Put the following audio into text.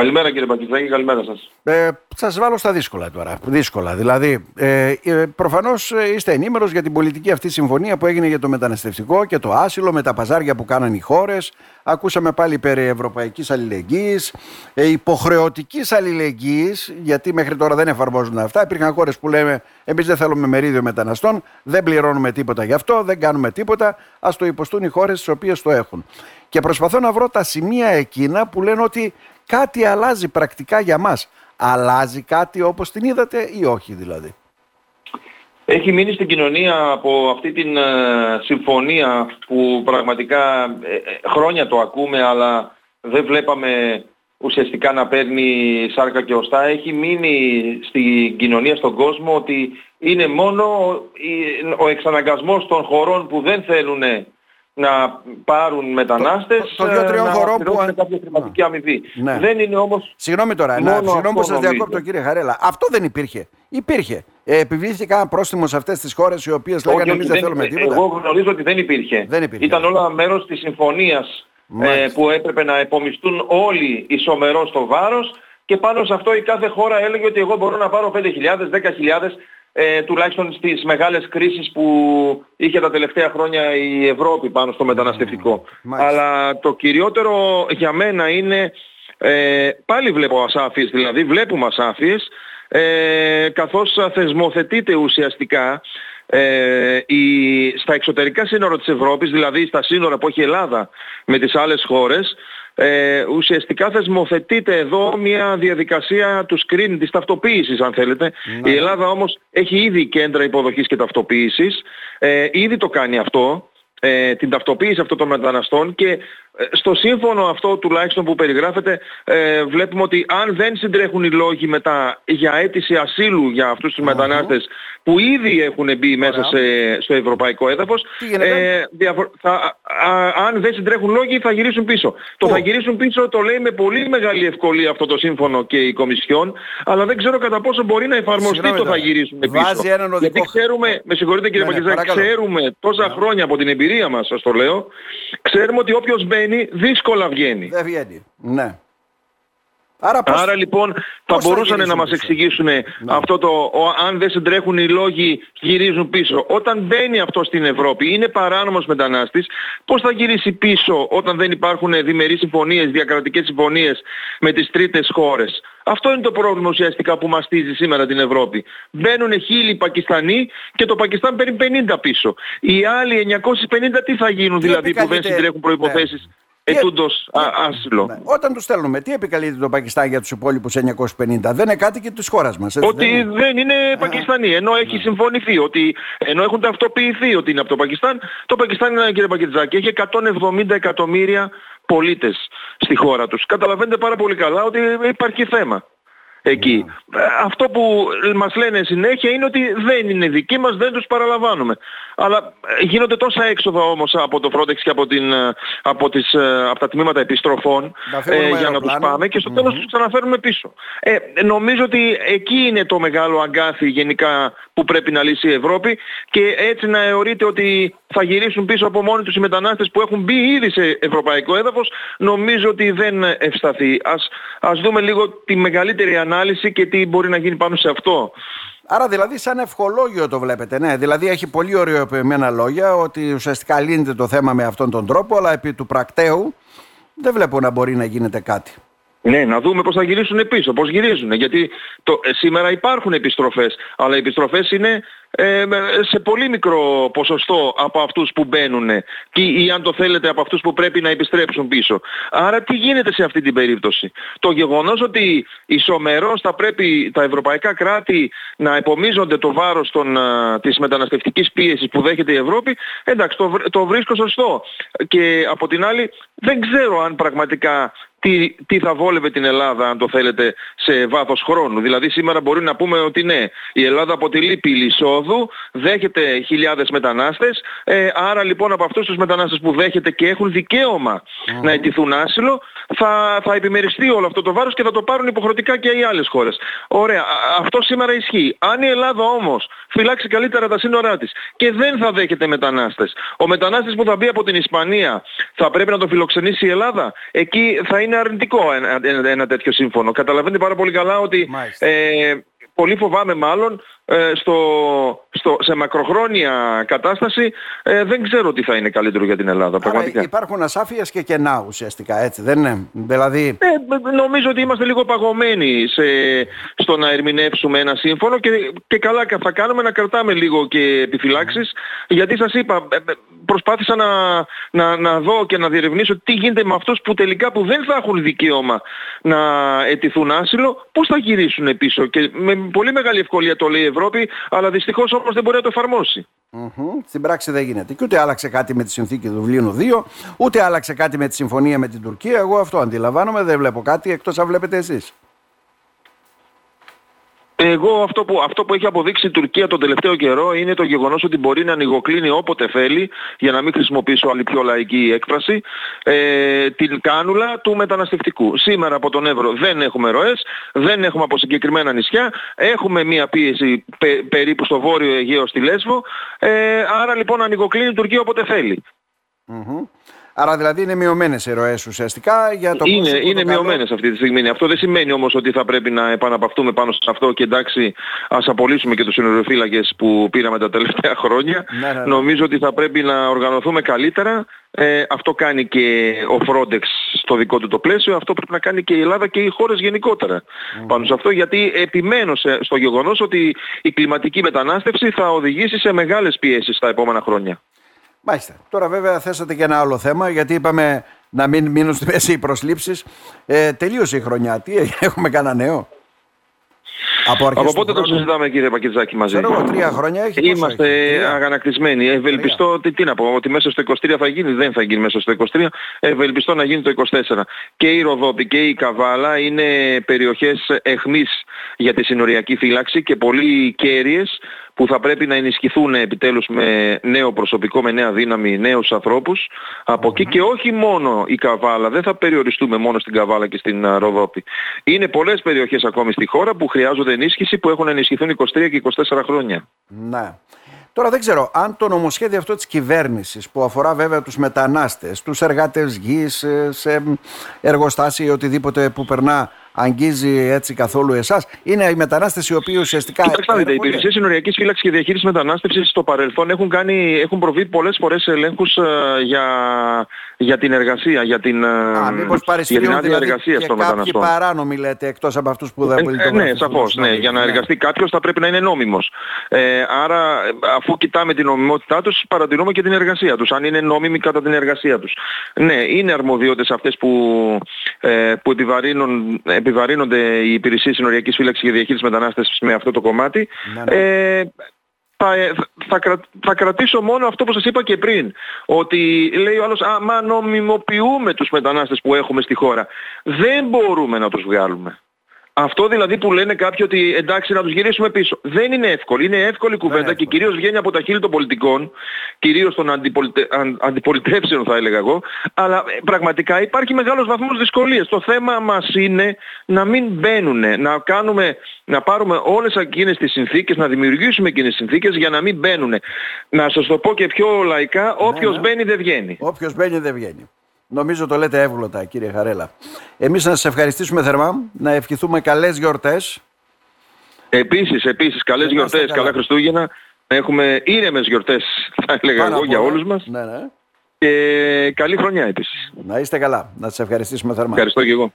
Καλημέρα κύριε Πακιστάκη, καλημέρα σας. Ε, σας βάλω στα δύσκολα τώρα. Δύσκολα. Δηλαδή, ε, ε, προφανώς ε, είστε ενήμερος για την πολιτική αυτή συμφωνία που έγινε για το μεταναστευτικό και το άσυλο με τα παζάρια που κάναν οι χώρες. Ακούσαμε πάλι περί ευρωπαϊκής αλληλεγγύης, ε, υποχρεωτικής αλληλεγγύης, γιατί μέχρι τώρα δεν εφαρμόζουν αυτά. Υπήρχαν χώρες που λέμε εμείς δεν θέλουμε μερίδιο μεταναστών, δεν πληρώνουμε τίποτα γι' αυτό, δεν κάνουμε τίποτα, ας το υποστούν οι χώρες τις οποίες το έχουν. Και προσπαθώ να βρω τα σημεία εκείνα που λένε ότι κάτι αλλάζει πρακτικά για μας. Αλλάζει κάτι όπως την είδατε ή όχι δηλαδή; Έχει μείνει στην κοινωνία από αυτή την ε, συμφωνία που πραγματικά ε, ε, χρόνια το ακούμε αλλά δεν βλέπαμε ουσιαστικά να παίρνει σάρκα και οστά. Έχει μείνει στην κοινωνία, στον κόσμο ότι είναι μόνο ο εξαναγκασμός των χωρών που δεν θέλουν να πάρουν μετανάστες το, το, το να χωρών που κάποια χρηματική αμοιβή. Ναι. Δεν είναι όμως Συγγνώμη τώρα, να, συγγνώμη που σας διακόπτω κύριε Χαρέλα. Αυτό δεν υπήρχε. Υπήρχε. Ε, επιβλήθηκε κανένα πρόστιμο σε αυτές τις χώρες οι οποίες λέγανε εμείς δεν, δεν θέλουμε τίποτα. Εγώ γνωρίζω ότι δεν υπήρχε. Δεν υπήρχε. Ήταν όλα μέρος της συμφωνίας ε, που έπρεπε να επομιστούν όλοι ισομερώς το βάρος και πάνω σε αυτό η κάθε χώρα έλεγε ότι εγώ μπορώ να πάρω 5.000, 10.000 ε, τουλάχιστον στις μεγάλες κρίσεις που είχε τα τελευταία χρόνια η Ευρώπη πάνω στο μεταναστευτικό. Αλλά το κυριότερο για μένα είναι, ε, πάλι βλέπω ασάφειες δηλαδή, βλέπουμε ασάφειες, ε, καθώς θεσμοθετείται ουσιαστικά ε, η, στα εξωτερικά σύνορα της Ευρώπης, δηλαδή στα σύνορα που έχει η Ελλάδα με τις άλλες χώρες, ε, ουσιαστικά θεσμοθετείται εδώ μια διαδικασία του screen της ταυτοποίησης αν θέλετε. Ναι. Η Ελλάδα όμως έχει ήδη κέντρα υποδοχής και ταυτοποίησης, ε, ήδη το κάνει αυτό ε, την ταυτοποίηση αυτών των μεταναστών και ε, στο σύμφωνο αυτό τουλάχιστον που περιγράφεται ε, βλέπουμε ότι αν δεν συντρέχουν οι λόγοι μετά για αίτηση ασύλου για αυτούς τους μετανάστες που ήδη έχουν μπει μέσα σε, στο ευρωπαϊκό έδαφος ε, θα, αν δεν συντρέχουν λόγοι θα γυρίσουν πίσω. Το θα γυρίσουν πίσω το λέει με πολύ μεγάλη ευκολία αυτό το σύμφωνο και η Κομισιόν αλλά δεν ξέρω κατά πόσο μπορεί να εφαρμοστεί το θα γυρίσουν πίσω. Γιατί ξέρουμε, με συγχωρείτε κύριε ναι, ναι ξέρουμε τόσα ναι. χρόνια από την εμπειρία μας σας το λέω ξέρουμε ότι όποιος μπαίνει δύσκολα βγαίνει. Δεν βγαίνει. Ναι. Άρα, πώς... Άρα λοιπόν θα μπορούσαν να μας εξηγήσουν ναι. αυτό το ο, αν δεν συντρέχουν οι λόγοι γυρίζουν πίσω. Όταν μπαίνει αυτό στην Ευρώπη, είναι παράνομος μετανάστης, πώς θα γυρίσει πίσω όταν δεν υπάρχουν διμερείς συμφωνίες, διακρατικές συμφωνίες με τις τρίτες χώρες; Αυτό είναι το πρόβλημα ουσιαστικά που μαστίζει σήμερα την Ευρώπη. Μπαίνουν χίλιοι Πακιστανοί και το Πακιστάν παίρνει 50 πίσω. Οι άλλοι 950 τι θα γίνουν δηλαδή που δεν συντρέχουν προϋποθέσεις; Ναι ετούντος άσυλο. Ναι. Όταν τους στέλνουμε, τι επικαλείται το Πακιστάν για τους υπόλοιπους 950. Δεν είναι κάτι και της χώρας μας. Έτσι, ότι δεν είναι, Πακιστανοί. Ενώ έχει ναι. συμφωνηθεί, ότι, ενώ έχουν ταυτοποιηθεί ότι είναι από το Πακιστάν. Το Πακιστάν είναι, κύριε Πακιστζάκη, έχει 170 εκατομμύρια πολίτες στη χώρα τους. Καταλαβαίνετε πάρα πολύ καλά ότι υπάρχει θέμα εκεί. Ναι. Αυτό που μας λένε συνέχεια είναι ότι δεν είναι δικοί μας, δεν τους παραλαμβάνουμε. Αλλά ε, γίνονται τόσα έξοδα όμως από το Frontex και από, την, ε, από, τις, ε, από τα τμήματα επιστροφών ε, για να τους πάμε και στο τέλος τους ξαναφέρουμε πίσω. Ε, νομίζω ότι εκεί είναι το μεγάλο αγκάθι γενικά που πρέπει να λύσει η Ευρώπη και έτσι να εωρείται ότι θα γυρίσουν πίσω από μόνοι τους οι μετανάστες που έχουν μπει ήδη σε ευρωπαϊκό έδαφος νομίζω ότι δεν ευσταθεί. Ας, ας δούμε λίγο τη μεγαλύτερη ανάλυση και τι μπορεί να γίνει πάνω σε αυτό. Άρα δηλαδή σαν ευχολόγιο το βλέπετε, ναι. Δηλαδή έχει πολύ ωραιοποιημένα λόγια ότι ουσιαστικά λύνεται το θέμα με αυτόν τον τρόπο, αλλά επί του πρακτέου δεν βλέπω να μπορεί να γίνεται κάτι. Ναι, να δούμε πώς θα γυρίσουν πίσω, πώς γυρίζουν. Γιατί το, ε, σήμερα υπάρχουν επιστροφές, αλλά οι επιστροφές είναι ε, σε πολύ μικρό ποσοστό από αυτούς που μπαίνουν ή, ή αν το θέλετε από αυτούς που πρέπει να επιστρέψουν πίσω. Άρα τι γίνεται σε αυτή την περίπτωση; Το γεγονός ότι ισομερώς θα πρέπει τα ευρωπαϊκά κράτη να επομίζονται το βάρος των, α, της μεταναστευτικής πίεσης που δέχεται η Ευρώπη, εντάξει το, το βρίσκω σωστό. Και από την άλλη δεν ξέρω αν πραγματικά τι, τι θα βόλευε την Ελλάδα αν το θέλετε σε βάθος χρόνου. Δηλαδή σήμερα μπορεί να πούμε ότι ναι, η Ελλάδα αποτελεί πύλη εισόδου, δέχεται χιλιάδες μετανάστες, ε, άρα λοιπόν από αυτούς τους μετανάστες που δέχεται και έχουν να αιτηθούν άσυλο, θα, θα επιμεριστεί όλο αυτό το βάρος και θα το πάρουν υποχρεωτικά και οι άλλες χώρες. Ωραία, αυτό σήμερα ισχύει. Αν η Ελλάδα όμως φυλάξει καλύτερα τα σύνορά της. Και δεν θα δέχεται μετανάστες, ο μετανάστης που θα μπει από την Ισπανία θα πρέπει να τον φιλοξενήσει η Ελλάδα, εκεί θα είναι είναι αρνητικό ένα, ένα, ένα τέτοιο σύμφωνο. Καταλαβαίνετε πάρα πολύ καλά ότι ε, πολύ φοβάμαι μάλλον ε, στο, στο, σε μακροχρόνια κατάσταση ε, δεν ξέρω τι θα είναι καλύτερο για την Ελλάδα. πραγματικά. Υπάρχουν ασάφειες και κενά ουσιαστικά, έτσι δεν είναι; Δηλαδή... Ε, νομίζω ότι είμαστε λίγο παγωμένοι σε, στο να ερμηνεύσουμε ένα σύμφωνο και, και καλά θα κάνουμε να κρατάμε λίγο και επιφυλάξεις γιατί σας είπα ε, προσπάθησα να, να, να δω και να διερευνήσω τι γίνεται με αυτούς που τελικά που δεν θα έχουν δικαίωμα να αιτηθούν άσυλο, πώς θα γυρίσουν πίσω; Και με πολύ μεγάλη ευκολία το λέει η Ευρώπη, αλλά δυστυχώς όμως δεν μπορεί να το εφαρμόσει. Mm-hmm. Στην πράξη δεν γίνεται. Και ούτε άλλαξε κάτι με τη συνθήκη του Δουβλίνου 2, ούτε άλλαξε κάτι με τη συμφωνία με την Τουρκία. Εγώ αυτό αντιλαμβάνομαι, δεν βλέπω κάτι εκτός αν βλέπετε εσείς. Εγώ αυτό που, αυτό που έχει αποδείξει η Τουρκία τον τελευταίο καιρό είναι το γεγονός ότι μπορεί να ανοιγοκλίνει όποτε θέλει, για να μην χρησιμοποιήσω άλλη πιο λαϊκή έκφραση, ε, την κάνουλα του μεταναστευτικού. Σήμερα από τον Εύρο δεν έχουμε ροές, δεν έχουμε από συγκεκριμένα νησιά, έχουμε μία πίεση περίπου στο βόρειο Αιγαίο στη Λέσβο, ε, άρα λοιπόν ανοιγοκλίνει η Τουρκία όποτε Άρα δηλαδή είναι μειωμένες οι ροές ουσιαστικά για το Είναι, είναι μειωμένες αυτή τη στιγμή. Αυτό δεν σημαίνει όμως ότι θα πρέπει να επαναπαυτούμε πάνω σε αυτό και εντάξει ας απολύσουμε και τους συνοριοφύλακες που πήραμε τα τελευταία χρόνια. Ναι, ναι, ναι. Νομίζω ότι θα πρέπει να οργανωθούμε καλύτερα. Ε, αυτό κάνει και ο Frontex στο δικό του το πλαίσιο. Αυτό πρέπει να κάνει και η Ελλάδα και οι χώρες γενικότερα mm. πάνω σε αυτό γιατί επιμένω στο γεγονός ότι η κλιματική μετανάστευση θα οδηγήσει σε μεγάλες πιέσεις τα επόμενα χρόνια. Μάλιστα. Τώρα βέβαια θέσατε και ένα άλλο θέμα γιατί είπαμε να μην μείνουν στη μέση οι προσλήψεις. Ε, τελείωσε η χρονιά. Τι έχουμε κανένα νέο; Από, από πότε το συζητάμε κύριε Πακετζάκη μαζί; Ξέρω τρία χρόνια έχει. Είμαστε αγανακτισμένοι. Ευελπιστώ, τι, τι, να πω, ότι μέσα στο 23 θα γίνει, δεν θα γίνει μέσα στο 23. Ευελπιστώ να γίνει το 24. Και η Ροδόπη και η Καβάλα είναι περιοχές εχμής για τη συνοριακή φύλαξη και πολύ κέρυες που θα πρέπει να ενισχυθούν επιτέλους με νέο προσωπικό, με νέα δύναμη, νέους ανθρώπους από εκεί και όχι μόνο η Καβάλα, δεν θα περιοριστούμε μόνο στην Καβάλα και στην Ροδόπη. Είναι πολλές περιοχές ακόμη στη χώρα που χρειάζονται ενίσχυση που έχουν ενισχυθούν 23 και 24 χρόνια. Ναι. Τώρα δεν ξέρω αν το νομοσχέδιο αυτό της κυβέρνησης που αφορά βέβαια τους μετανάστες, τους εργάτες γης, σε εργοστάσια ή οτιδήποτε που περνά αγγίζει έτσι καθόλου εσάς. Είναι οι μετανάστες οι οποίοι ουσιαστικά. Κοιτάξτε, δείτε, οι υπηρεσίες συνοριακή φύλαξης και διαχείρισης μετανάστευσης στο παρελθόν έχουν, κάνει, έχουν προβεί πολλές φορές ελέγχους ε, για, για την εργασία, για την, Α, για την άδεια δηλαδή εργασίας των μεταναστών. Κάποιοι παράνομοι λέτε εκτός από αυτούς που δεν ε, ε, Ναι, σαφώς. Ναι. Για να εργαστεί κάποιος θα πρέπει να είναι νόμιμος. Ε, άρα, αφού κοιτάμε την νομιμότητά τους, παρατηρούμε και την εργασία τους. Αν είναι νόμιμοι κατά την εργασία τους. Ναι, είναι αρμοδιότητες αυτές που, ε, που επιβαρύνουν επιβαρύνονται οι υπηρεσίες συνοριακής φύλαξης και διαχείρισης μετανάστευσης με αυτό το κομμάτι. Ναι, ναι. Ε, θα, θα, θα, κρατήσω μόνο αυτό που σας είπα και πριν. Ότι λέει ο άλλος, α, μα νομιμοποιούμε τους μετανάστες που έχουμε στη χώρα. Δεν μπορούμε να τους βγάλουμε. Αυτό δηλαδή που λένε κάποιοι ότι εντάξει να τους γυρίσουμε πίσω. Δεν είναι εύκολο. Είναι εύκολη κουβέντα και κυρίως βγαίνει από τα χείλη των πολιτικών, κυρίως των αντιπολιτε... αντιπολιτεύσεων θα έλεγα εγώ, αλλά ε, πραγματικά υπάρχει μεγάλος βαθμός δυσκολίας. Το θέμα μας είναι να μην μπαίνουν, να, κάνουμε, να πάρουμε όλες εκείνες τις συνθήκες, να δημιουργήσουμε εκείνες τις συνθήκες για να μην μπαίνουν. Να σας το πω και πιο λαϊκά, όποιος ναι, ναι. μπαίνει δεν βγαίνει. Όποιος μπαίνει δεν βγαίνει. Νομίζω το λέτε εύγλωτα κύριε Χαρέλα. Εμείς να σας ευχαριστήσουμε θερμά, να ευχηθούμε καλές γιορτές. Επίσης, επίσης, καλές γιορτές, καλά. καλά Χριστούγεννα. Έχουμε ήρεμες γιορτές, θα έλεγα εγώ, για όλους μας. Ναι, ναι. Και καλή χρονιά επίσης. Να είστε καλά. Να σας ευχαριστήσουμε θερμά. Ευχαριστώ και εγώ.